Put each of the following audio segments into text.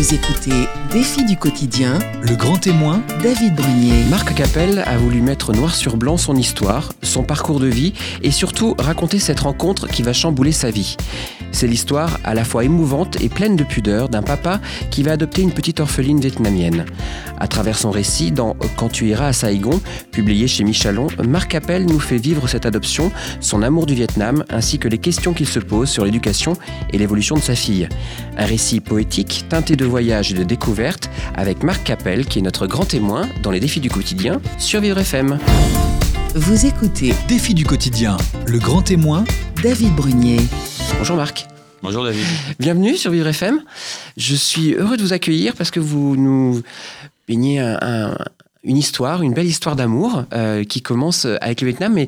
Vous écoutez Défi du quotidien, Le grand témoin, David Brunier. Marc Capel a voulu mettre noir sur blanc son histoire, son parcours de vie et surtout raconter cette rencontre qui va chambouler sa vie. C'est l'histoire à la fois émouvante et pleine de pudeur d'un papa qui va adopter une petite orpheline vietnamienne. À travers son récit dans Quand tu iras à Saigon, publié chez Michalon, Marc Capel nous fait vivre cette adoption, son amour du Vietnam ainsi que les questions qu'il se pose sur l'éducation et l'évolution de sa fille. Un récit poétique teinté de voyage et de découverte avec Marc Capel qui est notre grand témoin dans les défis du quotidien sur Vivre FM. Vous écoutez défi du quotidien, le grand témoin, David Brunier. Bonjour Marc. Bonjour David. Bienvenue sur Vivre FM. Je suis heureux de vous accueillir parce que vous nous baignez un- un- une histoire, une belle histoire d'amour euh, qui commence avec le Vietnam. Mais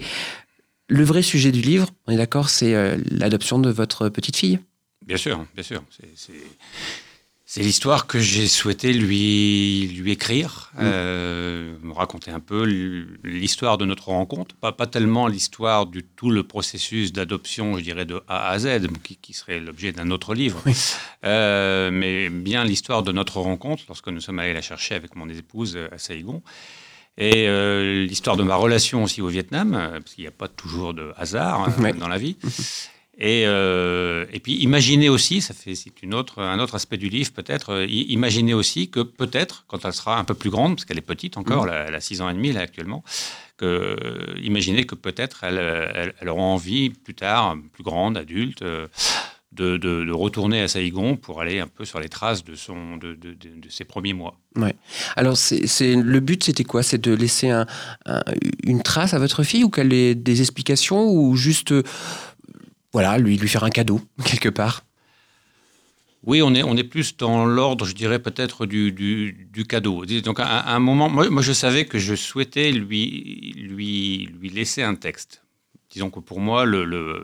le vrai sujet du livre, on est d'accord, c'est euh, l'adoption de votre petite fille. Bien sûr, bien sûr. C'est- C'est c'est l'histoire que j'ai souhaité lui, lui écrire, euh, me raconter un peu l'histoire de notre rencontre. Pas, pas tellement l'histoire du tout le processus d'adoption, je dirais, de A à Z, qui, qui serait l'objet d'un autre livre, Oui. Euh, mais bien l'histoire de notre rencontre lorsque nous sommes allés la chercher avec mon épouse à Saigon. Et euh, l'histoire de ma relation aussi au Vietnam, euh, parce qu'il n'y a pas toujours de hasard euh, Ouais. dans la vie. Et, euh, et puis imaginez aussi, ça fait c'est une autre, un autre aspect du livre peut-être, euh, imaginez aussi que peut-être, quand elle sera un peu plus grande, parce qu'elle est petite encore, elle a- elle a 6 ans et demi là actuellement, que, euh, imaginez que peut-être elle, elle, elle aura envie plus tard, plus grande, adulte, de, de- de retourner à Saigon pour aller un peu sur les traces de, son, de, de- ses premiers mois. Alors, c'est le but, c'était quoi? C'est de laisser un- un- une trace à votre fille ou qu'elle ait des explications ou juste, voilà, lui, lui faire un cadeau quelque part Oui, on est, on est plus dans l'ordre, je dirais peut-être du, du, cadeau. Donc à, un moment, moi, je savais que je souhaitais lui, lui, lui laisser un texte. Disons que pour moi, le, le,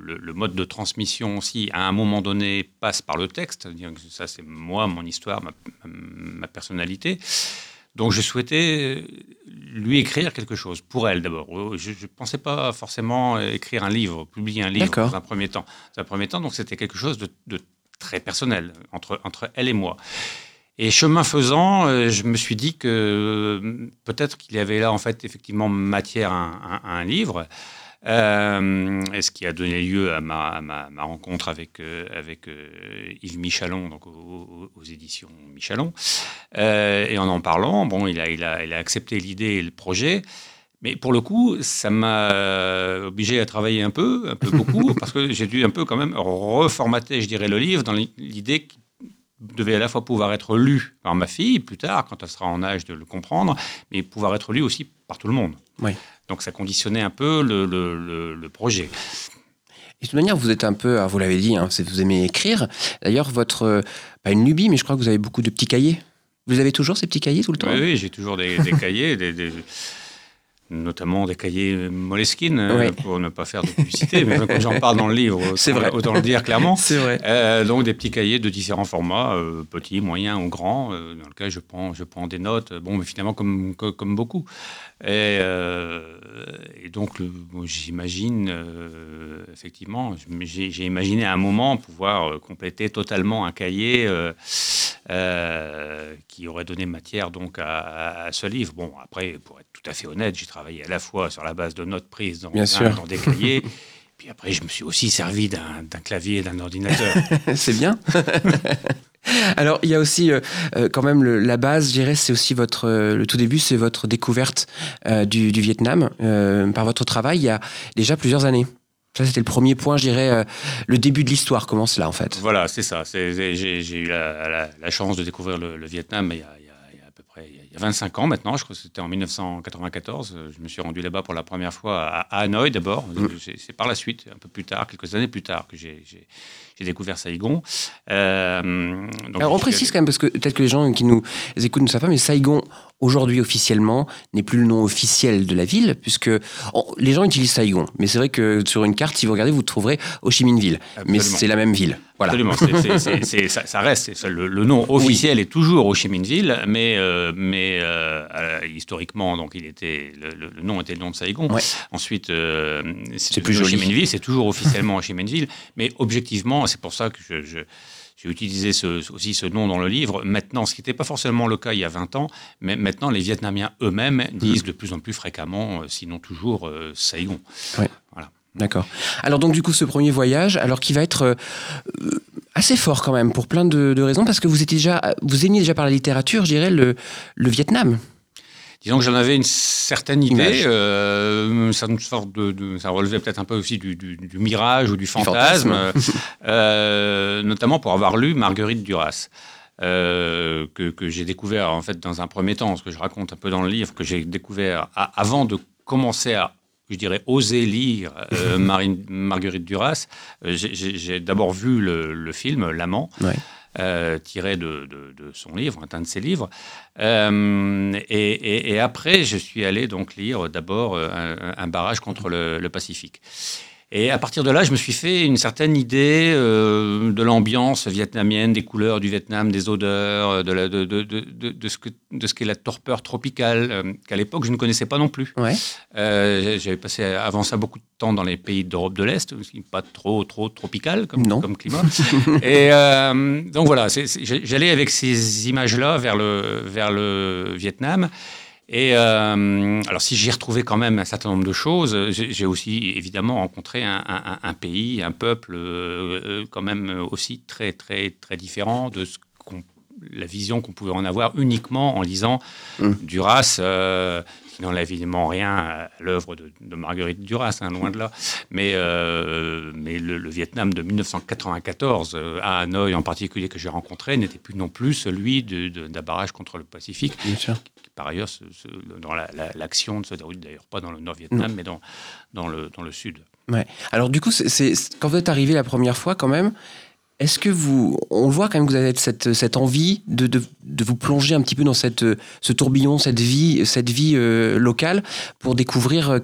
le- le mode de transmission aussi, à un moment donné, passe par le texte. Ça, c'est moi, mon histoire, ma, ma personnalité. Donc je souhaitais lui écrire quelque chose, pour elle d'abord. Je ne pensais pas forcément écrire un livre, publier un livre dans un premier temps. Dans un premier temps, donc c'était quelque chose de, de très personnel entre, entre elle et moi. Et chemin faisant, euh, je me suis dit que euh, peut-être qu'il y avait là en fait effectivement matière à un, à un livre. Euh, et ce qui a donné lieu à ma, à ma, ma rencontre avec, euh, avec euh, Yves Michalon, donc aux, éditions Michalon. Et en en parlant, bon, il a, il a, il a accepté l'idée et le projet. Mais pour le coup, ça m'a obligé à travailler un peu, un peu beaucoup, parce que j'ai dû un peu quand même reformater, je dirais, le livre dans l'idée qu'il devait à la fois pouvoir être lu par ma fille plus tard, quand elle sera en âge de le comprendre, mais pouvoir être lu aussi par tout le monde. Oui. Donc ça conditionnait un peu le, le- le- le projet. Et de toute manière, vous êtes un peu, alors vous l'avez dit, hein, vous aimez écrire. D'ailleurs, votre, euh, pas une lubie, mais je crois que vous avez beaucoup de petits cahiers. Vous avez toujours ces petits cahiers tout le temps? Oui, oui, j'ai toujours des, des cahiers, des- des- notamment des cahiers Moleskine, euh, pour ne pas faire de publicité, mais quand j'en parle dans le livre, autant, vrai. autant le dire clairement. C'est vrai. Euh, donc des petits cahiers de différents formats, euh, petits, moyens ou grands, euh, dans lesquels je prends, je prends des notes, bon, mais finalement comme, co- comme, beaucoup. Et, et donc bon, j'imagine, effectivement, j'ai imaginé à un moment pouvoir compléter totalement un cahier qui aurait donné matière donc à, à- à ce livre. Bon, après, pour être tout à fait honnête, j'ai travaillé à la fois sur la base de notes prises dans, Bien un- sûr. dans des cahiers. Puis après, je me suis aussi servi d'un d'un clavier et d'un ordinateur. c'est bien. Alors, il y a aussi euh, euh, quand même le- la base, je dirais, c'est aussi votre, euh, le tout début, c'est votre découverte euh, du, du Vietnam par votre travail il y a déjà plusieurs années. Ça, c'était le premier point, je dirais, le début de l'histoire commence là, en fait? Voilà, c'est ça. C'est- c'est- J'ai j'ai eu la, la- la chance de découvrir le, le Vietnam il y, a, il y a- il y a à peu près il y a 25 ans maintenant. Je crois que c'était en 1994. Euh, Je me suis rendu là-bas pour la première fois à, Hanoï d'abord. Mm. C'est- par la suite, un peu plus tard, quelques années plus tard, que j'ai découvert Saigon. Euh, donc Alors, on précise quand même, parce que peut-être que les gens qui nous écoutent ne savent pas, mais Saigon, aujourd'hui officiellement, n'est plus le nom officiel de la ville, puisque on- les gens utilisent Saigon. Mais c'est vrai que sur une carte, si vous regardez, vous trouverez Ho Chi Minh Ville. Mais c'est la même ville. Voilà. Absolument, c'est- c'est- c'est- c'est- ça, ça reste. Le, le nom officiel est toujours Ho Chi Minh Ville, mais, euh, mais euh, euh, historiquement, donc il était le, le- le nom était le nom de Saigon. Ouais. Ensuite, euh, C'est plus Ho Chi. Minh Ville, c'est toujours officiellement Ho Chi Minh Ville, mais objectivement, c'est pour ça que je, je- j'ai utilisé ce, aussi ce nom dans le livre. Maintenant, ce qui n'était pas forcément le cas il y a 20 ans, mais maintenant les Vietnamiens eux-mêmes disent de plus en plus fréquemment, sinon toujours, Saigon. Voilà. D'accord. Alors donc du coup ce premier voyage, alors qui va être assez fort quand même pour plein de, raisons parce que vous étiez déjà, vous aimiez déjà par la littérature, je dirais le, le Vietnam. Disons que j'en avais une certaine idée. Euh, ça, de, ça relevait peut-être un peu aussi du, mirage ou du fantasme, euh, notamment pour avoir lu Marguerite Duras. Euh, que, j'ai découvert en fait dans un premier temps, ce que je raconte un peu dans le livre, que j'ai découvert avant de commencer à, je dirais, oser lire Marine, Marguerite Duras. j'ai d'abord vu le, film L'amant. Euh, tiré de, son livre, un de ses livres. Euh, et, après, je suis allé donc lire d'abord euh, un, barrage contre le Pacifique. Et à partir de là, je me suis fait une certaine idée euh, de l'ambiance vietnamienne, des couleurs du Vietnam, des odeurs, de, la, de, de, de, ce, que, de ce qu'est la torpeur tropicale, euh, qu'à l'époque je ne connaissais pas non plus. Ouais. Euh, j'avais passé avant ça beaucoup de temps dans les pays d'Europe de l'Est, pas trop trop tropical comme, comme climat. Et donc voilà, j'allais avec ces images-là vers le, vers le Vietnam. Et euh, alors, si j'ai retrouvé quand même un certain nombre de choses, j'ai aussi évidemment rencontré un, pays, un peuple euh, euh, quand même aussi très, très, très différent de ce la vision qu'on pouvait en avoir uniquement en lisant mmh. Duras, qui n'enlève évidemment rien à l'œuvre de, Marguerite Duras, hein, loin de là. Mais, mais le, Vietnam de 1994, à Hanoï en particulier, que j'ai rencontré, n'était plus non plus celui d'un barrage contre le Pacifique, Bien sûr par ailleurs, dans l'action ne se déroule d'ailleurs pas dans le Nord-Vietnam, mais dans, dans, le, dans le sud. Ouais. Alors du coup, c'est quand vous êtes arrivé la première fois quand même, est-ce que vous, on voit quand même que vous avez cette, cette envie de, de, de, vous plonger un petit peu dans cette, ce tourbillon, cette vie, cette vie euh, locale pour découvrir, euh,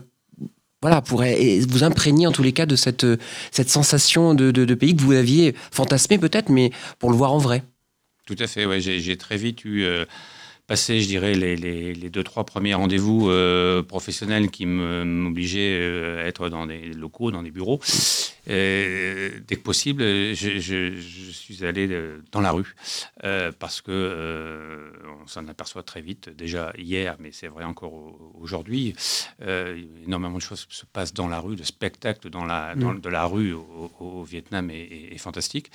voilà, pour vous imprégner en tous les cas de cette, cette sensation de, de pays que vous aviez fantasmé peut-être, mais pour le voir en vrai? Tout à fait, ouais, j'ai très vite eu... Euh, passé, je dirais, les, les, les deux, trois premiers rendez-vous euh, professionnels qui m'obligeaient à être dans des locaux, dans des bureaux. Et dès que possible, je, je, je, suis allé euh, dans la rue euh, parce que euh, on s'en aperçoit très vite. Déjà hier, mais c'est vrai encore aujourd'hui, énormément de choses se passent dans la rue. Le spectacle dans la, dans, mm. de la rue au, Vietnam est, est, fantastique.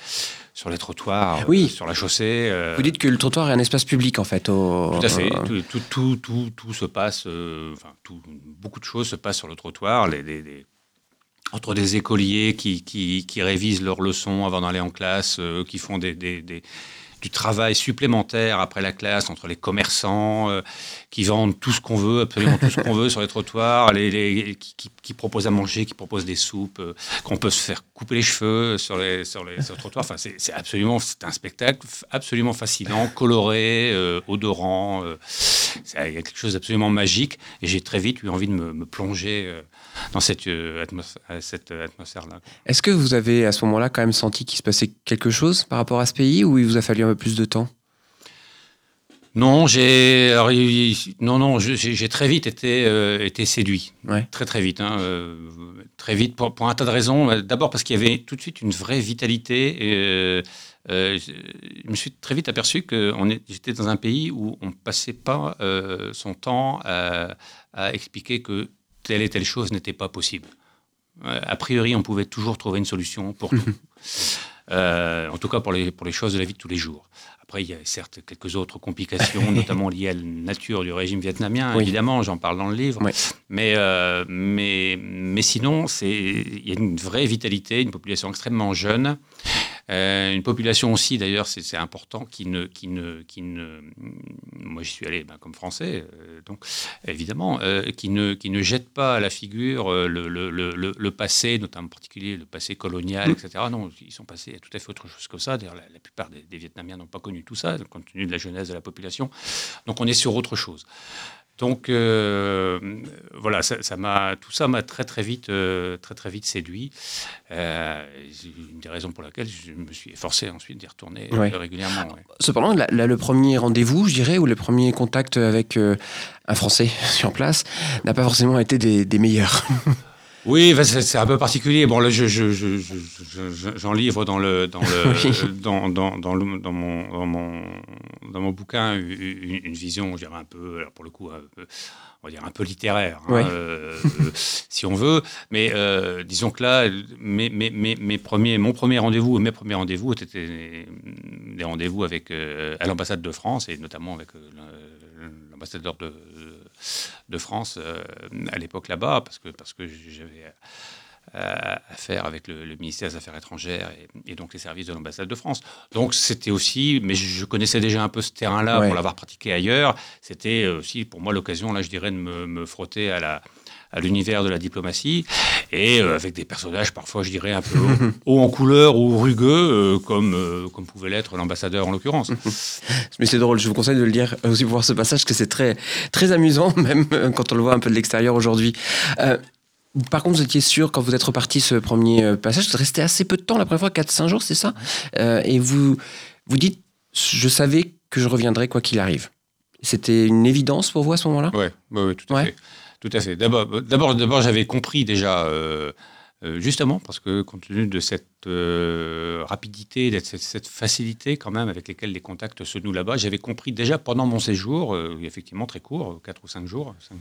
Sur les trottoirs, oui. sur la chaussée. Vous dites que le trottoir est un espace public en fait. Au... Tout à fait. Tout, tout, tout, tout, se passe. enfin, beaucoup de choses se passent sur le trottoir. Les, les entre des écoliers qui, qui, révisent leurs leçons avant d'aller en classe, euh, qui font des, des, des, du travail supplémentaire après la classe, entre les commerçants euh, qui vendent tout ce qu'on veut, absolument tout ce qu'on veut sur les trottoirs, les, qui, qui, proposent à manger, qui proposent des soupes, euh, qu'on peut se faire couper les cheveux sur les, sur les, trottoirs. Enfin, c'est absolument c'est un spectacle absolument fascinant, coloré, odorant. il y a quelque chose d'absolument magique. Et j'ai très vite eu envie de me, plonger dans cette, euh, atmosphère-là. Est-ce que vous avez à ce moment-là quand même senti qu'il se passait quelque chose par rapport à ce pays ou il vous a fallu peu plus de temps non, j'ai non non, j'ai très vite été euh, été séduit, très très vite, hein, euh, très vite pour, pour, un tas de raisons. D'abord parce qu'il y avait tout de suite une vraie vitalité. Et, je me suis très vite aperçu que j'étais dans un pays où on passait pas son temps à, à expliquer que telle et telle chose n'était pas possible. Euh, a priori, on pouvait toujours trouver une solution pour tout. Euh, en tout cas pour les, pour les choses de la vie de tous les jours. Après, il y a certes quelques autres complications, notamment liées à la nature du régime vietnamien, évidemment, j'en parle dans le livre. Mais, euh, mais, mais sinon, il y a une vraie vitalité, une population extrêmement jeune. Euh, une population aussi, d'ailleurs, c'est important, qui ne, qui ne, qui ne, moi j'y suis allé ben, comme français, euh, donc évidemment, euh, qui, ne, qui ne jette pas à la figure le, le, le, le, passé, notamment en particulier le passé colonial, etc. Non, ils sont passés à tout à fait autre chose que ça. D'ailleurs, la, plupart des, des Vietnamiens n'ont pas connu tout ça, compte tenu de la jeunesse de la population. Donc on est sur autre chose. Donc euh, voilà, ça, m'a, tout ça m'a très très vite, euh, très très vite séduit. Euh, une des raisons pour laquelle je me suis forcé ensuite d'y retourner régulièrement. Cependant, le premier rendez-vous, je dirais, ou le premier contact avec un Français sur place, n'a pas forcément été des, des meilleurs. Oui, c'est un peu particulier. Bon, là, je, je- je- je- j'en livre dans le dans le dans, dans, dans, le- dans mon dans mon dans mon bouquin une, une vision, je dirais un peu, alors pour le coup, un peu, on va dire un peu littéraire, hein, Oui. euh, si on veut. Mais euh, disons que là, mes, mes, mes, mes premiers, mon premier rendez-vous, mes premiers rendez-vous étaient des, des rendez-vous avec euh, à l'ambassade de France et notamment avec euh, l'ambassadeur de de France euh, à l'époque là-bas, parce que, parce que j'avais euh, affaire avec le, le ministère des Affaires étrangères et, et donc les services de l'ambassade de France. Donc c'était aussi, mais je, je connaissais déjà un peu ce terrain-là Ouais. pour l'avoir pratiqué ailleurs. C'était aussi pour moi l'occasion, là je dirais, de me, me frotter à la à l'univers de la diplomatie et euh, avec des personnages parfois je dirais un peu haut en couleur ou rugueux euh, comme euh, comme pouvait l'être l'ambassadeur en l'occurrence. Mais c'est drôle, je vous conseille de le lire aussi pour voir ce passage, que c'est très, très amusant, même quand on le voit un peu de l'extérieur aujourd'hui. Euh, par contre, vous étiez sûr, quand vous êtes reparti ce premier passage, vous restez assez peu de temps, la première fois, 4-5 jours, c'est ça? Euh, Et vous, vous dites, je savais que je reviendrais quoi qu'il arrive. C'était une évidence pour vous à ce moment-là? Ouais, ouais, ouais, tout à Ouais. fait. Tout à fait. D'abord, d'abord, d'abord, j'avais compris déjà, euh, euh, justement, parce que compte tenu de cette euh, rapidité, de cette, facilité quand même avec lesquelles les contacts se nouent là-bas, j'avais compris déjà pendant mon séjour, euh, effectivement très court, 4 ou 5 jours, 5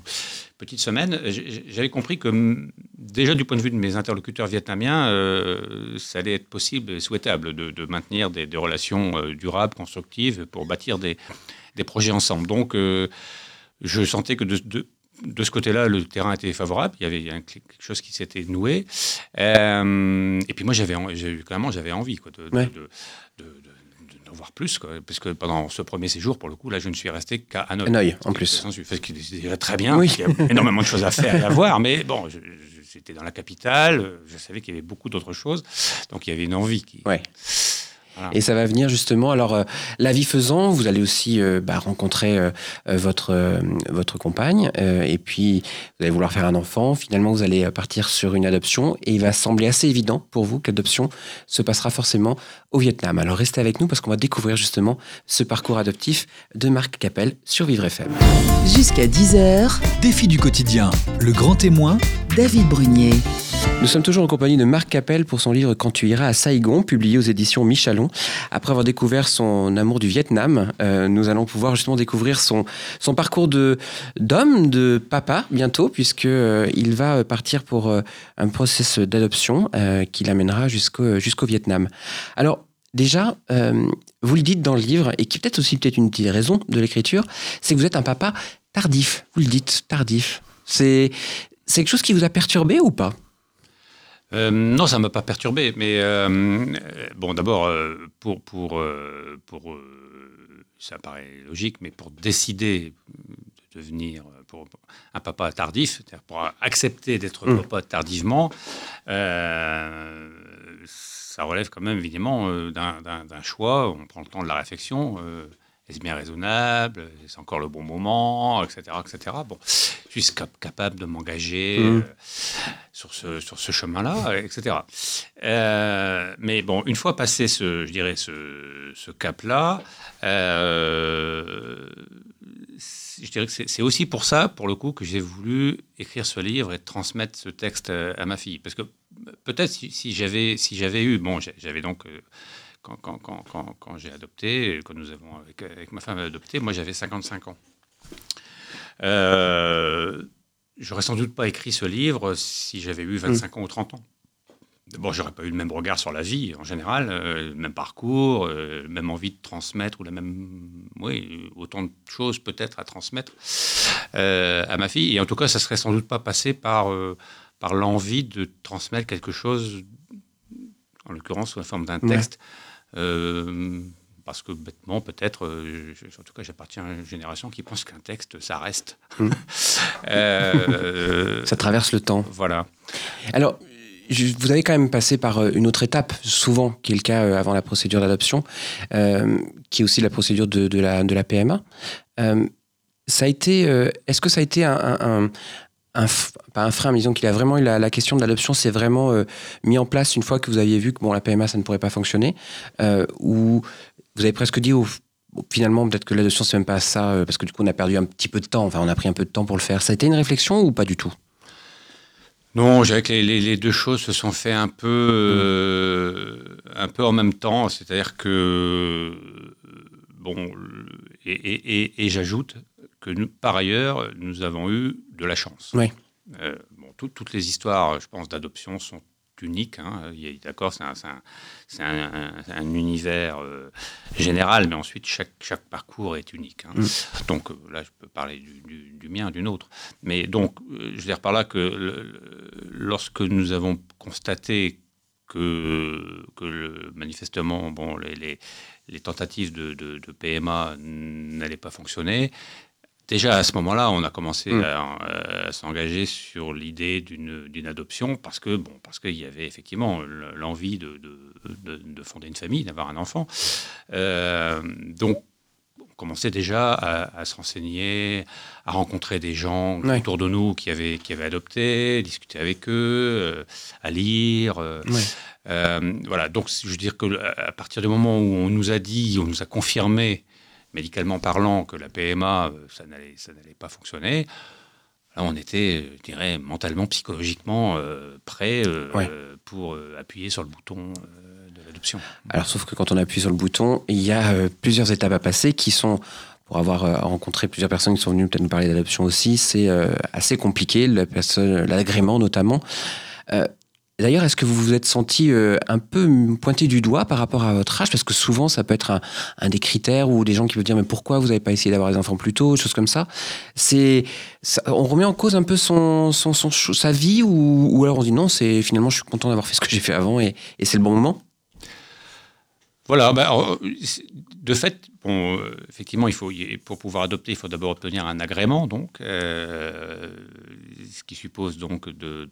petites semaines, j'avais compris que déjà du point de vue de mes interlocuteurs vietnamiens, euh, ça allait être possible et souhaitable de, maintenir des, relations euh, durables, constructives, pour bâtir des, projets ensemble. Donc, euh, je sentais que de- de ce côté-là, le terrain était favorable. Il y avait quelque chose qui s'était noué. Euh, et puis moi, j'avais, clairement, j'avais envie quoi, de, Ouais. de- de- de- d'en voir plus. Quoi, parce que pendant ce premier séjour, pour le coup, là, je ne suis resté qu'à Hanoï. Œil, en plus. Parce qu'il est très bien, Oui. qu'il y a énormément de choses à faire et à voir. Mais bon, j'étais dans la capitale, je savais qu'il y avait beaucoup d'autres choses. Donc il y avait une envie qui. Ouais. Voilà. Et ça va venir justement. Alors, euh, la vie faisant, vous allez aussi euh, bah, rencontrer euh, euh, votre, euh, votre compagne, euh, et puis vous allez vouloir faire un enfant. Finalement, vous allez partir sur une adoption, et il va sembler assez évident pour vous que l'adoption se passera forcément au Vietnam. Alors, restez avec nous parce qu'on va découvrir justement ce parcours adoptif de Marc Capel sur Vivre FM. Jusqu'à 10h, Défi du quotidien, le grand témoin, David Brunier. Nous sommes toujours en compagnie de Marc Capel pour son livre Quand tu iras à Saigon, publié aux éditions Michalon. Après avoir découvert son amour du Vietnam, euh, nous allons pouvoir justement découvrir son, parcours d'homme, de papa bientôt, puisque euh, il va partir pour euh, un processus d'adoption euh, qui l'amènera jusqu'au Vietnam. Alors déjà, vous le dites dans le livre, et qui peut-être aussi peut-être une des raisons de l'écriture, c'est que vous êtes un papa tardif. Vous le dites, tardif. C'est c'est quelque chose qui vous a perturbé ou pas? Euh, non, ça ne m'a pas perturbé, mais euh, bon, d'abord, euh, pour, pour, pour ça paraît logique, mais pour décider de devenir pour un papa tardif, c'est-à-dire pour accepter d'être Mm. papa tardivement, ça relève quand même évidemment d'un choix. On prend le temps de la réflexion. Est-ce bien raisonnable? Est-ce encore le bon moment? Etc. etc. Bon, je suis cap- capable de m'engager Mm. euh, sur ce, sur ce chemin-là, etc. Euh, mais bon, une fois passé ce, je dirais, ce, ce cap-là, euh, je dirais que c'est c'est aussi pour ça, pour le coup, que j'ai voulu écrire ce livre et transmettre ce texte à ma fille. Parce que peut-être si, si j'avais si eu, bon, j'avais donc, quand, quand, quand, quand, quand j'ai adopté, quand nous avons, avec, avec ma femme adopté, moi j'avais 55 ans. Euh, J'aurais sans doute pas écrit ce livre si j'avais eu 25 ans ou 30 ans. D'abord, j'aurais pas eu le même regard sur la vie en général, euh, le même parcours, euh, la même envie de transmettre ou la même, oui, autant de choses peut-être à transmettre euh, à ma fille. Et en tout cas, ça serait sans doute pas passé par euh, par l'envie de transmettre quelque chose, en l'occurrence sous la forme d'un texte. Parce que bêtement, peut-être, euh, en tout cas, j'appartiens à une génération qui pense qu'un texte, ça reste. Mm. Euh, Ça traverse le temps. voilà. Alors, je- vous avez quand même passé par euh, une autre étape, souvent, qui est le cas euh, avant la procédure d'adoption, euh, qui est aussi la procédure de, de la, de la PMA. Euh, ça a été, euh, est-ce que ça a été un, un- pas un frein, mais disons qu'il a vraiment eu la, question de l'adoption, c'est vraiment euh, mis en place une fois que vous aviez vu que bon, la PMA, ça ne pourrait pas fonctionner, euh, ou vous avez presque dit, finalement, peut-être que l'adoption, c'est même pas ça, euh, parce que du coup, on a perdu un petit peu de temps, enfin, on a pris un peu de temps pour le faire. Ça a été une réflexion ou pas du tout? Non, je dirais que les, deux choses se sont fait un peu, euh, un peu en même temps. C'est-à-dire que, bon, et, et, et, j'ajoute que nous, par ailleurs, nous avons eu de la chance. Oui. Euh, bon, toutes les histoires, je pense, d'adoption sont unique. Hein. D'accord, c'est un, un, univers euh, général, mais ensuite chaque, chaque parcours est unique. Hein. Mm. Donc euh, là, je peux parler du, du, mien, d'une autre. Mais donc, je veux dire par là que lorsque nous avons constaté que, que manifestement, bon, les, les, les tentatives de, de, de PMA n'allaient pas fonctionner, Déjà à ce moment-là, on a commencé mm. à, s'engager sur l'idée d'une adoption parce que bon, parce qu'il y avait effectivement l'envie de, de, fonder une famille, d'avoir un enfant. Euh, donc on commençait déjà à, se renseigner, à rencontrer des gens autour de nous qui avaient, qui avaient adopté, discuter avec eux, euh, à lire. Euh, voilà, donc je veux dire que à partir du moment où on nous a dit, on nous a confirmé médicalement parlant, que la PMA, euh, ça n'allait pas fonctionner, là, on était, je dirais, mentalement, psychologiquement euh, prêt euh, pour appuyer sur le bouton de l'adoption. Alors, sauf que quand on appuie sur le bouton, il y a plusieurs étapes à passer qui sont pour avoir rencontré plusieurs personnes qui sont venues peut-être nous parler d'adoption aussi, c'est assez compliqué, l'agrément notamment. D'ailleurs, est-ce que vous vous êtes senti euh, un peu pointé du doigt par rapport à votre âge? Parce que souvent, ça peut être un, des critères ou des gens qui veulent dire mais pourquoi vous n'avez pas essayé d'avoir des enfants plus tôt, des choses comme ça? C'est, on remet en cause un peu son, son, sa vie ou, alors on dit non, c'est finalement je suis content d'avoir fait ce que j'ai fait avant et, et c'est le bon moment? Voilà, bah, de fait, bon, euh, effectivement, il faut, pour pouvoir adopter, il faut d'abord obtenir un agrément, donc, euh, ce qui suppose donc de,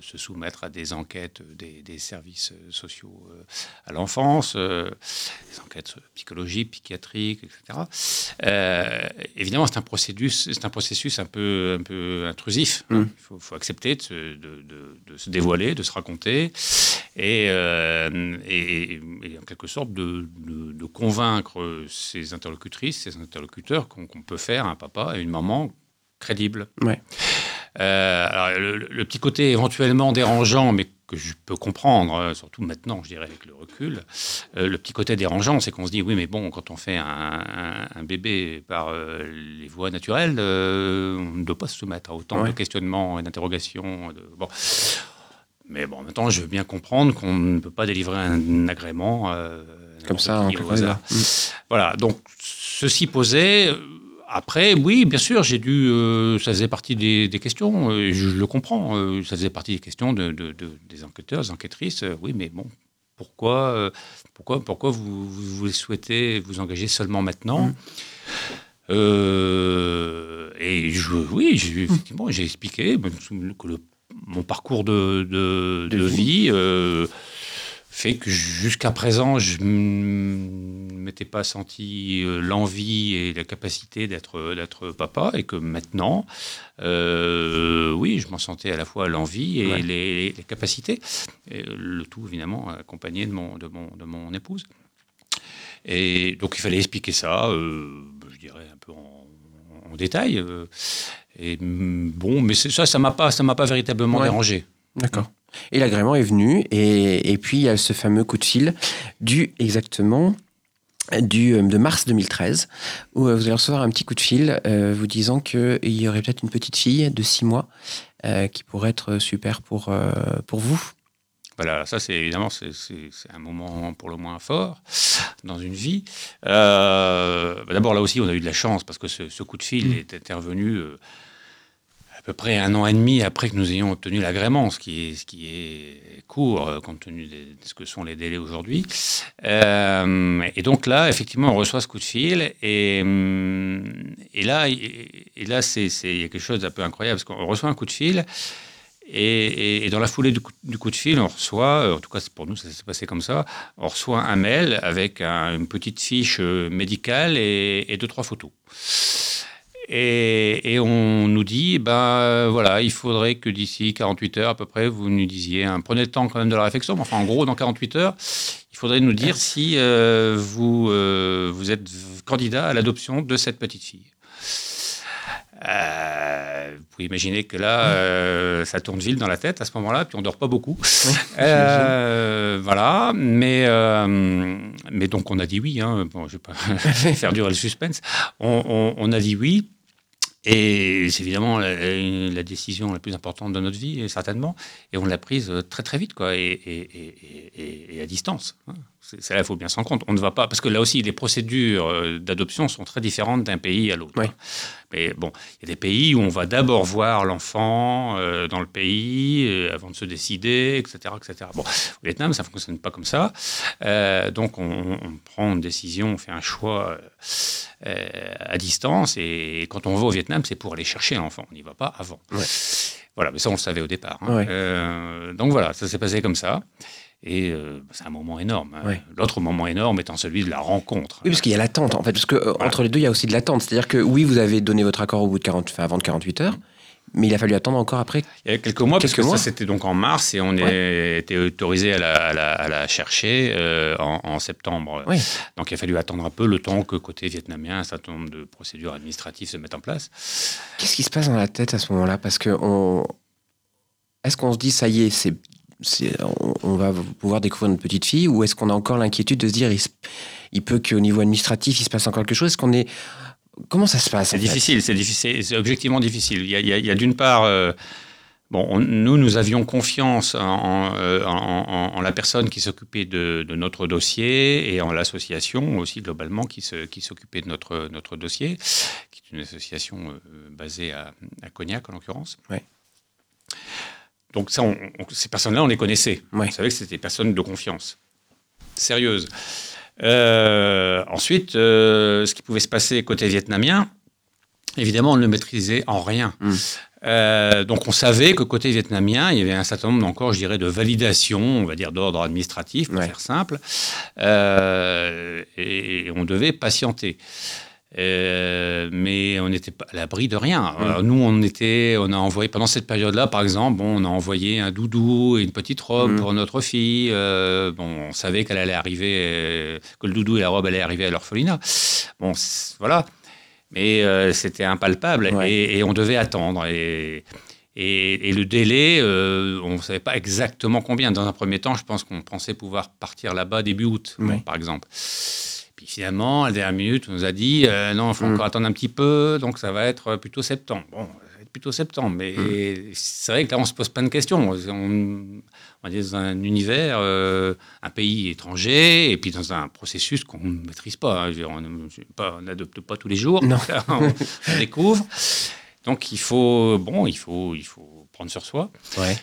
se soumettre à des enquêtes des, services sociaux euh, à l'enfance, des enquêtes psychologiques, psychiatriques, etc. évidemment, c'est un processus, c'est un processus un peu, un peu intrusif. Mmh. Il faut, accepter de se, dévoiler, de se raconter, et, et, en quelque sorte de, convaincre ces interlocutrices, ces interlocuteurs qu'on peut faire un papa et une maman crédibles. Ouais. Euh, alors, le, petit côté éventuellement dérangeant, mais que je peux comprendre, hein, surtout maintenant, je dirais avec le recul, euh, le petit côté dérangeant, c'est qu'on se dit, oui, mais bon, quand on fait un, bébé par euh, les voies naturelles, on ne doit pas se soumettre à autant de questionnements et d'interrogations. Bon. Mais bon, maintenant, je veux bien comprendre qu'on ne peut pas délivrer un, agrément. Euh, Comme ça, en mm. Voilà, donc ceci posé. Euh, après, oui, bien sûr, j'ai dû. Euh, ça faisait partie des, questions, je, le comprends. ça faisait partie des questions de, des enquêteurs, des enquêtrices. oui, mais bon, pourquoi, pourquoi, pourquoi vous, vous, souhaitez vous engager seulement maintenant mm. et je, oui, effectivement, j'ai expliqué que le mon parcours de, vie, euh, fait que jusqu'à présent, je ne m'étais pas senti euh, l'envie et la capacité d'être, d'être papa, et que maintenant, euh, oui, je m'en sentais à la fois l'envie et les, capacités, le tout évidemment accompagné de mon, de mon, de mon épouse. Et donc il fallait expliquer ça, je dirais un peu en, en détail. Et bon, mais ça, ça m'a pas, ça m'a pas véritablement dérangé. D'accord. Et l'agrément est venu, et, et, puis il y a ce fameux coup de fil du exactement du, euh, de mars 2013, où euh, vous allez recevoir un petit coup de fil euh, vous disant qu'il y aurait peut-être une petite fille de 6 mois qui pourrait être super pour, pour vous. Voilà, ça c'est évidemment c'est, un moment pour le moins fort dans une vie. D'abord là aussi on a eu de la chance parce que ce, coup de fil mm. est intervenu peu près un an et demi après que nous ayons obtenu l'agrément, ce qui est, court euh, compte tenu de ce que sont les délais aujourd'hui. Euh, et donc là, effectivement, on reçoit ce coup de fil et, hum, là, et, là, c'est quelque chose d'un peu incroyable parce qu'on reçoit un coup de fil. Et, dans la foulée du coup, de fil, on reçoit, en tout cas pour nous ça s'est passé comme ça, on reçoit un mail avec une petite fiche euh, médicale et deux, trois photos. Et, on nous dit, ben voilà, il faudrait que d'ici 48 heures à peu près, vous nous disiez, hein, prenez le temps quand même de la réflexion, enfin en gros, dans 48 heures, il faudrait nous dire si euh, vous, euh, vous êtes candidat à l'adoption de cette petite fille. Euh, vous pouvez imaginer que là, euh, ça tourne vite dans la tête à ce moment-là, puis on dort pas beaucoup. Euh, voilà, mais, mais donc on a dit oui. Hein. Bon, je vais pas faire durer le suspense. On, on, a dit oui. Et c'est évidemment la, décision la plus importante de notre vie, certainement. Et on l'a prise très très vite, quoi, et, à distance. C'est là, il faut bien s'en compte. On ne va pas, parce que là aussi, les procédures euh, d'adoption sont très différentes d'un pays à l'autre. Mais bon, il y a des pays où on va d'abord voir l'enfant euh, dans le pays euh, avant de se décider, etc., etc. Bon, au Vietnam, ça ne fonctionne pas comme ça. donc, on, prend une décision, on fait un choix à distance. Et quand on va au Vietnam, c'est pour aller chercher l'enfant. On n'y va pas avant. Voilà, mais ça, on le savait au départ. Hein. donc voilà, ça s'est passé comme ça. Et euh, c'est un moment énorme. Hein. L'autre moment énorme étant celui de la rencontre. Oui, parce qu'il y a l'attente, en fait. Parce que euh, entre les deux, il y a aussi de l'attente. C'est-à-dire que oui, vous avez donné votre accord au bout de 40, enfin, avant de 48 heures. Mais il a fallu attendre encore après Il y a quelques mois, parce que ça c'était donc en mars et on a été autorisé à la, chercher euh, en, septembre. Donc il a fallu attendre un peu le temps que côté vietnamien un certain nombre de procédures administratives se mettent en place. Qu'est-ce qui se passe dans la tête à ce moment-là? Parce que on... est-ce qu'on se dit ça y est, c'est on, va pouvoir découvrir notre petite fille ou est-ce qu'on a encore l'inquiétude de se dire il, peut qu'au niveau administratif il se passe encore quelque chose? Est-ce qu'on est comment ça se passe C'est difficile, c'est difficile, c'est objectivement difficile. Il y a, d'une part euh, Bon, nous, nous avions confiance en, euh, la personne qui s'occupait de, notre dossier et en l'association aussi globalement qui s'occupait de notre, notre dossier, qui est une association euh, basée à, Cognac en l'occurrence. Ouais. Donc ça, ces personnes-là, on les connaissait. On savait que c'était des personnes de confiance, sérieuses. Euh, ensuite, euh, ce qui pouvait se passer côté vietnamien, évidemment, on ne le maîtrisait en rien. Hmm. Euh, donc on savait que côté vietnamien, il y avait un certain nombre encore, je dirais, de validations, on va dire d'ordre administratif, pour faire simple, et, on devait patienter. Euh, mais on n'était pas à l'abri de rien. Nous, on était, on a envoyé pendant cette période-là, par exemple, bon, on a envoyé un doudou et une petite robe pour notre fille. Euh, bon, on savait qu'elle allait arriver, euh, que le doudou et la robe allaient arriver à l'orphelinat. Bon, voilà. Mais c'était impalpable et, on devait attendre. Et, et, le délai, on ne savait pas exactement combien. Dans un premier temps, je pense qu'on pensait pouvoir partir là-bas début août, par exemple. Puis finalement, à la dernière minute, on nous a dit euh, non, il faut mm. encore attendre un petit peu, donc ça va être plutôt septembre. Bon, ça va être plutôt septembre, mais mm. c'est vrai que là, on se pose plein de questions. On, on est dans un univers, euh, un pays étranger, et puis dans un processus qu'on ne maîtrise pas. Hein. on n'adopte pas tous les jours, non. on, on découvre. Donc il faut, bon, il faut, il faut sur soi,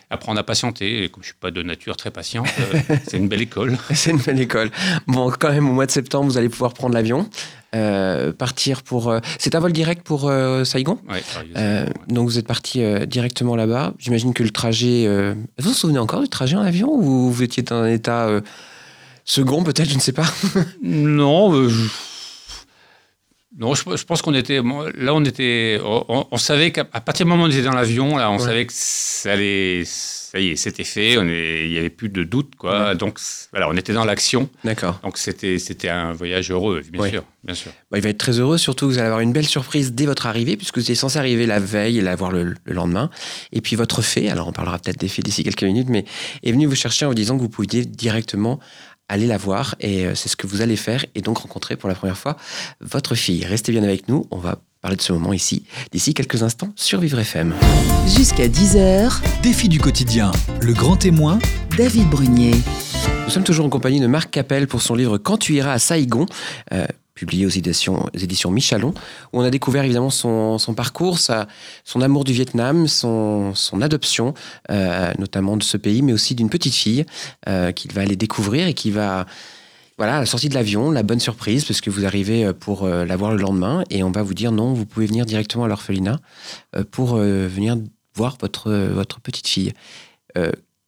apprendre à patienter. Et comme je suis pas de nature très patiente, euh, c'est une belle école. c'est une belle école. Bon, quand même, au mois de septembre, vous allez pouvoir prendre l'avion. Euh, partir pour. Euh, c'est un vol direct pour Saigon Oui, Donc vous êtes parti directement là-bas. J'imagine que le trajet. Vous vous souvenez encore du trajet en avion ou vous étiez dans un état second, peut-être, je ne sais pas? Non, je non, je, pense qu'on était. Là, on était. On, savait qu'à partir du moment où on était dans l'avion, là, on savait que ça allait. Ça y est, c'était fait. On il n'y avait plus de doute, quoi. Donc, voilà, on était dans l'action. D'accord. Donc, c'était, c'était un voyage heureux, bien sûr. Bien sûr. Bah, il va être très heureux, surtout que vous allez avoir une belle surprise dès votre arrivée, puisque vous étiez censé arriver la veille et l'avoir le, le lendemain. Et puis, votre fée, alors on parlera peut-être des fées d'ici quelques minutes, mais est venu vous chercher en vous disant que vous pouviez directement allez la voir et euh, c'est ce que vous allez faire et donc rencontrer pour la première fois votre fille. Restez bien avec nous, on va parler de ce moment ici, d'ici quelques instants sur Vivre FM. Jusqu'à 10h, Défi du quotidien, le grand témoin, David Brunier. Nous sommes toujours en compagnie de Marc Capel pour son livre Quand tu iras à Saigon. Euh, publié aux éditions, éditions Michalon, où on a découvert évidemment son, parcours, son amour du Vietnam, son, adoption, euh, notamment de ce pays, mais aussi d'une petite fille euh, qu'il va aller découvrir et qui va, voilà, à la sortie de l'avion, la bonne surprise, parce que vous arrivez euh, pour la voir le lendemain, et on va vous dire non, vous pouvez venir directement à l'orphelinat pour venir voir votre, votre petite fille.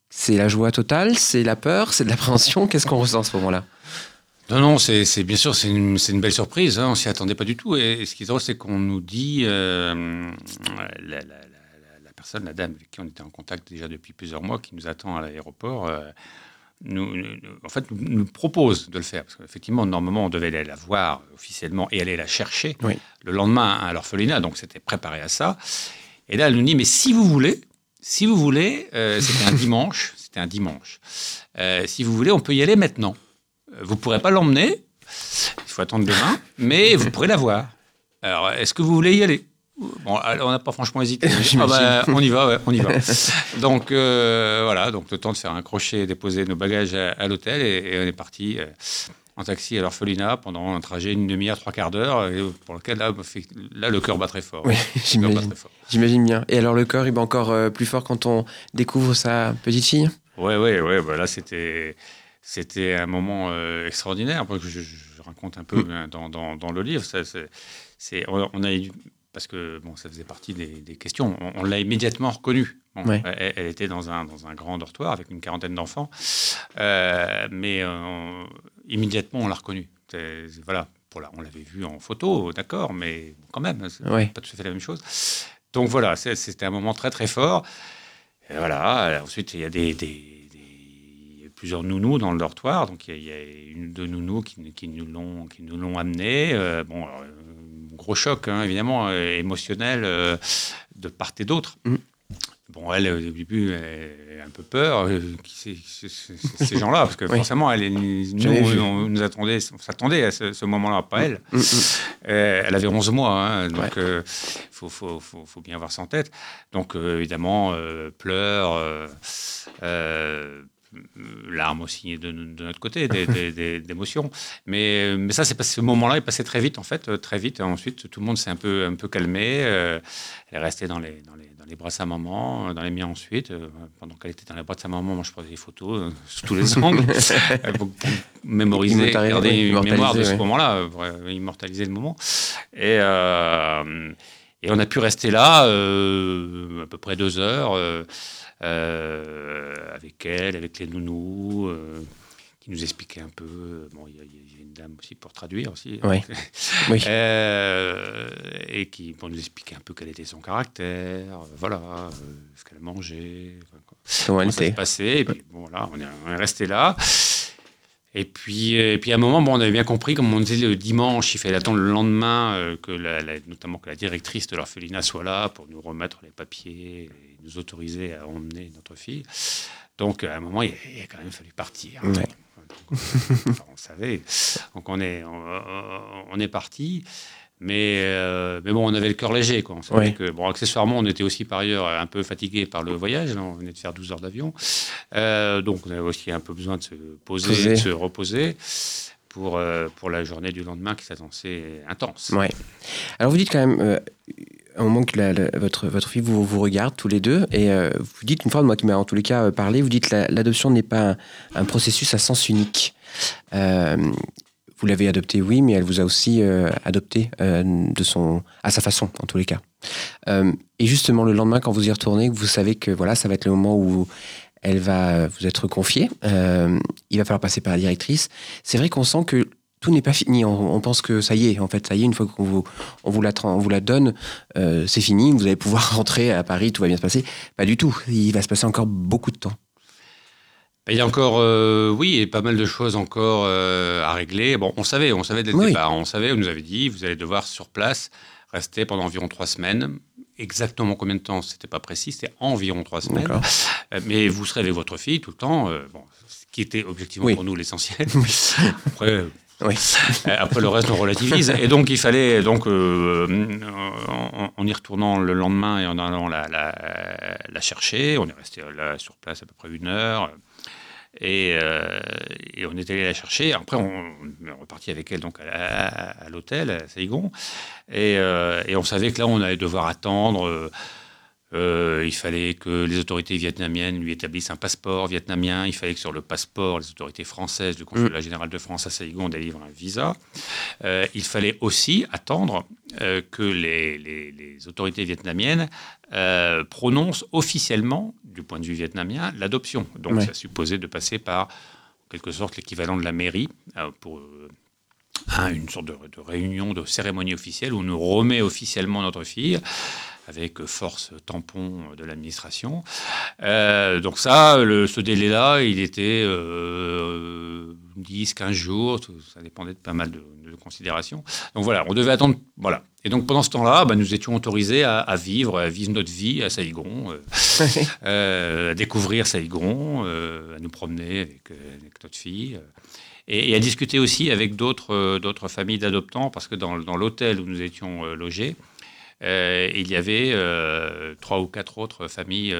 c'est la joie totale, c'est la peur, c'est de l'appréhension, qu'est-ce qu'on ressent à ce moment-là? Non, non, c'est bien sûr, c'est une, une, belle surprise. Hein, on s'y attendait pas du tout. Et, ce qui est drôle, c'est qu'on nous dit euh, la, personne, la dame avec qui on était en contact déjà depuis plusieurs mois, qui nous attend à l'aéroport. Euh, nous, en fait, nous, propose de le faire. Parce qu'effectivement, normalement, on devait aller la voir officiellement et aller la chercher le lendemain à l'orphelinat. Donc, c'était préparé à ça. Et là, elle nous dit, mais si vous voulez, si vous voulez, euh, c'était un dimanche, c'était un dimanche. Euh, si vous voulez, on peut y aller maintenant. Euh, vous ne pourrez pas l'emmener, il faut attendre demain, mais vous pourrez la voir. Alors, est-ce que vous voulez y aller? Bon, on n'a pas franchement hésité. Ah bah, on y va, on y va. donc voilà, donc le temps de faire un crochet, déposer nos bagages à, l'hôtel et, on est parti en taxi à l'orphelinat pendant un trajet une demi-heure, trois quarts d'heure, pour lequel là, là le cœur bat très fort. Oui, j'imagine bien. Et alors le cœur, il bat encore euh, plus fort quand on découvre sa petite fille? Oui, oui, oui. Bah là, c'était, c'était un moment euh, extraordinaire que je, raconte un peu mm. dans, dans, dans, le livre. Ça, on a eu parce que bon, ça faisait partie des, questions. On, l'a immédiatement reconnue. elle, était dans un, dans un grand dortoir avec une quarantaine d'enfants, euh, mais euh, immédiatement on l'a reconnue. Voilà, pour on l'avait vue en photo, d'accord, mais quand même, c'est pas tout à fait la même chose. Donc voilà, c'était un moment très très fort. Et voilà, ensuite il y a des, plusieurs nounous dans le dortoir. Donc il y a, une deux nounous qui, qui nous l'ont qui nous l'ont amené. Euh, bon, gros choc, hein, évidemment, euh, émotionnel euh, de part et d'autre. Mm. Bon, elle, au début, elle a un peu peur, euh, qui ces gens-là, parce que forcément, elle, nous, on, nous attendait, on s'attendait à ce, moment-là, pas elle. Mm, mm, elle avait 11 mois, hein, donc il faut, faut, faut, faut, bien avoir ça en tête. Donc, évidemment, pleurs, larmes aussi de, notre côté, d'émotions. mais, mais ça, c'est ce moment-là est passé très vite, en fait, très vite. Ensuite, tout le monde s'est un peu, un peu calmé. Euh, elle est restée dans les, dans les, dans les bras de sa maman, dans les miens ensuite. Euh, pendant qu'elle était dans les bras de sa maman, moi, je prenais des photos euh, sous tous les angles pour mémoriser, garder une mémoire de ce moment-là, immortaliser le moment. Et, et on a pu rester là à peu près deux heures. Euh, avec elle, avec les nounous, euh, qui nous expliquait un peu. Bon, il y, a une dame aussi pour traduire aussi. Oui. oui. Euh, et qui pour nous expliquer un peu quel était son caractère, voilà, ce qu'elle mangeait, comment, elle ça se passait. Et puis bon, voilà, on est, on est resté là. Et puis, et puis à un moment, bon, on avait bien compris, comme on disait le dimanche, il fallait attendre le lendemain, que la, notamment que la directrice de l'orphelinat soit là pour nous remettre les papiers, nous autoriser à emmener notre fille. Donc, à un moment, il a, quand même fallu partir. on savait. Donc, on est, on, est parti. Mais, euh, mais bon, on avait le cœur léger. Quoi. On savait que, bon, accessoirement, on était aussi par ailleurs un peu fatigué par le voyage. On venait de faire 12 heures d'avion. Euh, donc, on avait aussi un peu besoin de se poser, de se reposer pour, euh, pour la journée du lendemain qui s'annonçait intense. Ouais. Alors, vous dites quand même un moment que votre, votre fille vous, vous regarde tous les deux et vous dites une fois, moi qui m'a en tous les cas parlé, vous dites que l'adoption n'est pas un, processus à sens unique. Euh, vous l'avez adopté, oui, mais elle vous a aussi adopté de son, à sa façon, en tous les cas. et justement, le lendemain, quand vous y retournez, vous savez que voilà, ça va être le moment où elle va vous être confiée. il va falloir passer par la directrice. C'est vrai qu'on sent que tout n'est pas fini. On, pense que ça y est, en fait, ça y est, une fois qu'on vous, on vous, la, vous la donne, euh, c'est fini, vous allez pouvoir rentrer à Paris, tout va bien se passer. Pas du tout. Il va se passer encore beaucoup de temps. Il y a encore, euh, oui, et pas mal de choses encore euh, à régler. Bon, on savait, on savait dès le départ, on savait, on nous avait dit, vous allez devoir sur place rester pendant environ trois semaines. Exactement combien de temps, c'était pas précis, c'était environ trois semaines. Mais vous serez avec votre fille tout le temps, bon, ce qui était objectivement pour nous l'essentiel. Après, oui. Euh, après, le reste, on relativise. Et donc, il fallait, donc, euh, en, y retournant le lendemain et en allant la, la, chercher, on est resté là sur place à peu près une heure. Et, euh, on est allé la chercher. Après, on, est reparti avec elle donc à, l'hôtel à Saigon. Et, et, on savait que là, on allait devoir attendre euh, il fallait que les autorités vietnamiennes lui établissent un passeport vietnamien. Il fallait que sur le passeport, les autorités françaises du consulat mm. général de France à Saigon délivrent un visa. Euh, il fallait aussi attendre euh, que les, autorités vietnamiennes prononcent officiellement, du point de vue vietnamien, l'adoption. Donc ça supposait de passer par, en quelque sorte, l'équivalent de la mairie pour une sorte de, de, réunion, de cérémonie officielle où on nous remet officiellement notre fille avec force tampon de l'administration. Euh, donc ça, le, ce délai-là, il était 10, 15 jours, ça dépendait de pas mal de, considérations. Donc voilà, on devait attendre. Voilà. Et donc pendant ce temps-là, bah, nous étions autorisés à, vivre, à vivre notre vie à Saigon, à découvrir Saigon, à nous promener avec, avec notre fille et, à discuter aussi avec d'autres euh, familles d'adoptants, parce que dans, dans l'hôtel où nous étions euh, logés, euh, il y avait trois ou quatre autres familles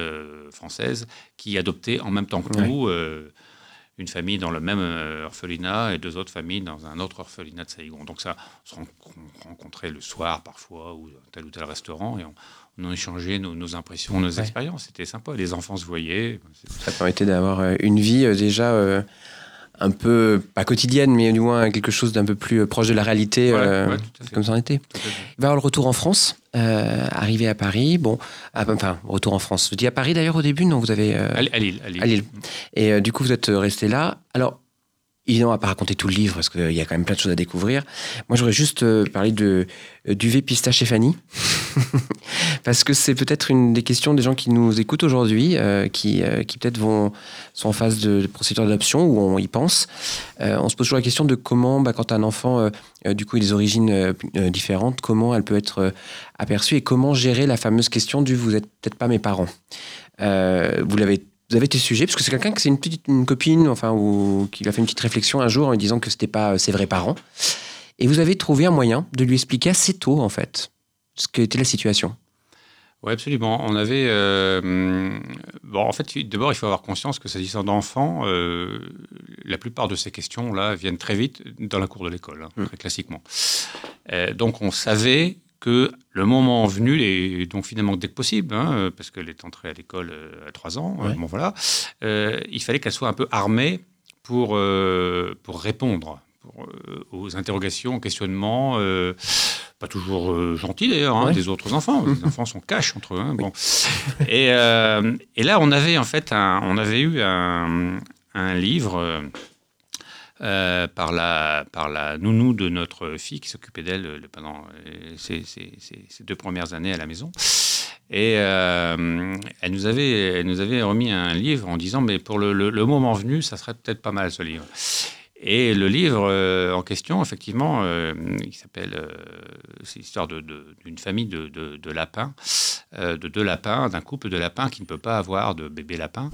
françaises qui adoptaient en même temps que nous une famille dans le même orphelinat et deux autres familles dans un autre orphelinat de Saïgon. Donc ça, on se rencontrait le soir parfois ou dans tel ou tel restaurant et on, on échangeait nos, nos impressions, nos expériences. C'était sympa. Les enfants se voyaient. Ça permettait d'avoir une vie déjà un peu, pas quotidienne, mais du moins quelque chose d'un peu plus euh, proche de la réalité, euh, comme ça en était. Il va avoir le retour en France, euh, arrivé à Paris. Bon, ah, enfin, retour en France. Vous dites à Paris d'ailleurs au début, non? Vous avez. À, Lille, à, Lille. Et du coup, vous êtes resté là. Alors, Évidemment, on va pas raconter tout le livre parce qu'il y a quand même plein de choses à découvrir. Moi, j'aurais juste euh, parlé de euh, duvet pistache et Fanny parce que c'est peut-être une des questions des gens qui nous écoutent aujourd'hui, euh, qui, qui peut-être vont sont en phase de, procédure d'adoption ou on y pense. on se pose toujours la question de comment, bah, quand un enfant, du coup, a des origines différentes, comment elle peut être aperçue et comment gérer la fameuse question du vous êtes peut-être pas mes parents. vous l'avez vous avez été sujet parce que c'est quelqu'un que c'est une petite une copine, enfin, ou qui a fait une petite réflexion un jour en lui disant que c'était pas euh, ses vrais parents. Et vous avez trouvé un moyen de lui expliquer assez tôt, en fait, ce qu'était la situation. Oui, absolument. On avait. Euh, bon, en fait, d'abord, il faut avoir conscience que s'agissant d'enfants, euh, la plupart de ces questions-là viennent très vite dans la cour de l'école, hein, mmh. très classiquement. donc, on savait que le moment venu, et donc finalement dès que possible, hein, parce qu'elle est entrée à l'école euh, à 3 ans, bon, voilà, euh, il fallait qu'elle soit un peu armée pour, euh, pour répondre aux interrogations, aux questionnements, pas toujours gentils d'ailleurs, hein, des autres enfants. Les enfants sont cash entre eux. Hein, bon. et, et, là, on avait en fait un, on avait eu un, un livre euh, par, la, par la nounou de notre fille qui s'occupait d'elle euh, pendant ces, deux premières années à la maison. Et euh, elle, nous avait, elle nous avait remis un livre en disant, mais pour le, le, moment venu, ça serait peut-être pas mal ce livre. Et le livre en question, effectivement, il s'appelle, c'est l'histoire d'une de, famille de, de, lapins, de deux lapins, d'un couple de lapins qui ne peut pas avoir de bébé lapin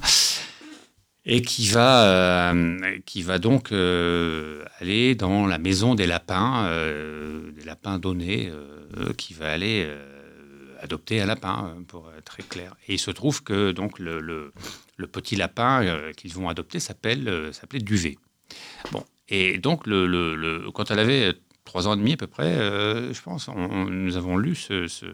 et qui va, euh, qui va donc euh, aller dans la maison des lapins, euh, des lapins donnés, qui va aller adopter un lapin, pour être très clair. Et il se trouve que donc le, le, petit lapin qu'ils vont adopter s'appelle s'appelait Duvet. Bon, et donc le, le, quand elle avait trois ans et demi à peu près, je pense, nous avons lu ce, ce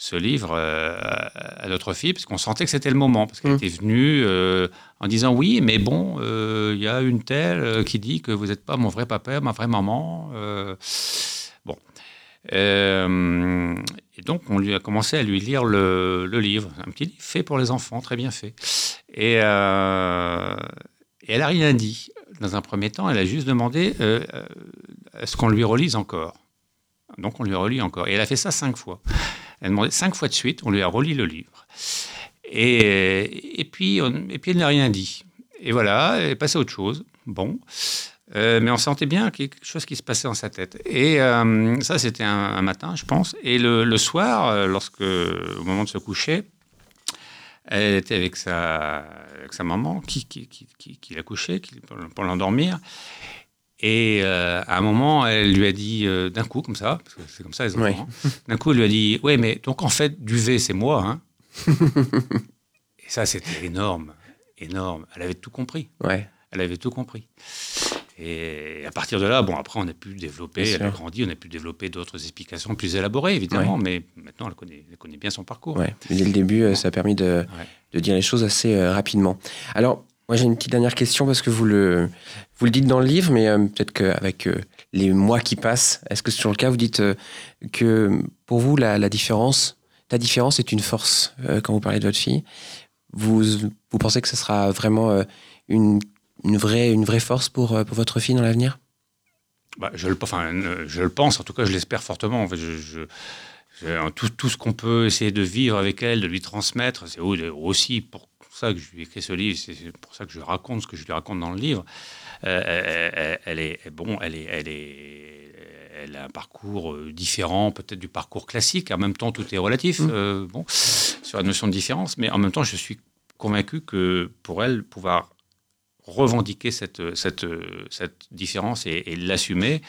ce livre euh, à notre fille, parce qu'on sentait que c'était le moment, parce qu'elle mmh. était venue euh, en disant oui, mais bon, euh, il y a une telle qui dit que vous n'êtes pas mon vrai papa, ma vraie maman. bon. et donc, on lui a commencé à lui lire le, livre, un petit livre fait pour les enfants, très bien fait. Et, et elle n'a rien dit. Dans un premier temps, elle a juste demandé est-ce qu'on lui relise encore? Donc, on lui relit encore. Et elle a fait ça cinq fois. Elle a demandé cinq fois de suite, on lui a relu le livre. Et, et, puis, et puis, elle n'a rien dit. Et voilà, elle est passée à autre chose. Bon. Euh, mais on sentait bien quelque chose qui se passait dans sa tête. Et euh, ça, c'était un, matin, je pense. Et le, soir, euh, lorsque, au moment de se coucher, elle était avec sa, avec sa maman qui, qui, qui, qui l'a couchée pour l'endormir. Et euh, à un moment, elle lui a dit euh, d'un coup, comme ça, parce que c'est comme ça les enfants, hein. d'un coup, elle lui a dit Ouais, mais donc en fait, Duvet, c'est moi. Hein. et ça, c'était énorme, énorme. Elle avait tout compris. Ouais. Elle avait tout compris. Et à partir de là, bon, après, on a pu développer, elle a grandi, on a pu développer d'autres explications plus élaborées, évidemment, mais maintenant, elle connaît, elle connaît, bien son parcours. Ouais. Dès le début, euh, ça a permis de, de dire les choses assez rapidement. Alors, moi, j'ai une petite dernière question parce que vous le, vous le dites dans le livre, mais euh, peut-être qu'avec euh, les mois qui passent, est-ce que sur le cas, vous dites euh, que pour vous, la, différence, ta différence est une force quand vous parlez de votre fille. Vous, vous pensez que ce sera vraiment une, une, vraie, une vraie force pour, pour votre fille dans l'avenir? Bah, je, le, enfin, je le pense, en tout cas, je l'espère fortement. En fait, je, tout, tout, ce qu'on peut essayer de vivre avec elle, de lui transmettre, c'est aussi pour ça que je lui ai écrit ce livre, c'est pour ça que je raconte ce que je lui raconte dans le livre. Euh, elle, est bon, elle est, elle est, elle a un parcours euh, différent, peut-être du parcours classique. En même temps, tout est relatif. Mmh. Euh, bon, sur la notion de différence, mais en même temps, je suis convaincu que pour elle, pouvoir revendiquer cette, cette, cette différence et, et l'assumer,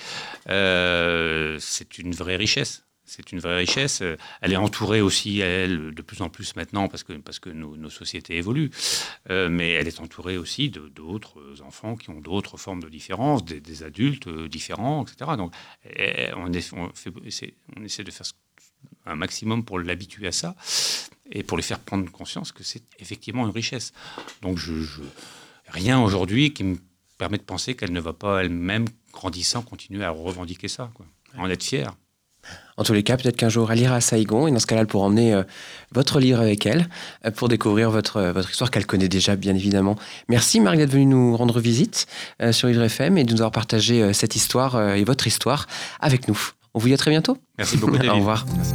c'est une vraie richesse c'est une vraie richesse. Elle est entourée aussi, elle, de plus en plus maintenant, parce que, parce que nos, sociétés évoluent, euh, mais elle est entourée aussi d'autres enfants qui ont d'autres formes de différence, des, adultes euh, différents, etc. Donc, on, on, essaie de faire un maximum pour l'habituer à ça et pour lui faire prendre conscience que c'est effectivement une richesse. Donc, je, rien aujourd'hui qui me permet de penser qu'elle ne va pas elle-même, grandissant, continuer à revendiquer ça, quoi. en être fière. En tous les cas, peut-être qu'un jour elle ira à Saigon et dans ce cas-là, elle pourra emmener euh, votre livre avec elle euh, pour découvrir votre, euh, votre histoire qu'elle connaît déjà, bien évidemment. Merci Marie d'être venue nous rendre visite sur Vivre FM et de nous avoir partagé cette histoire et votre histoire avec nous. On vous dit à très bientôt. Merci beaucoup. David. Au revoir. Merci.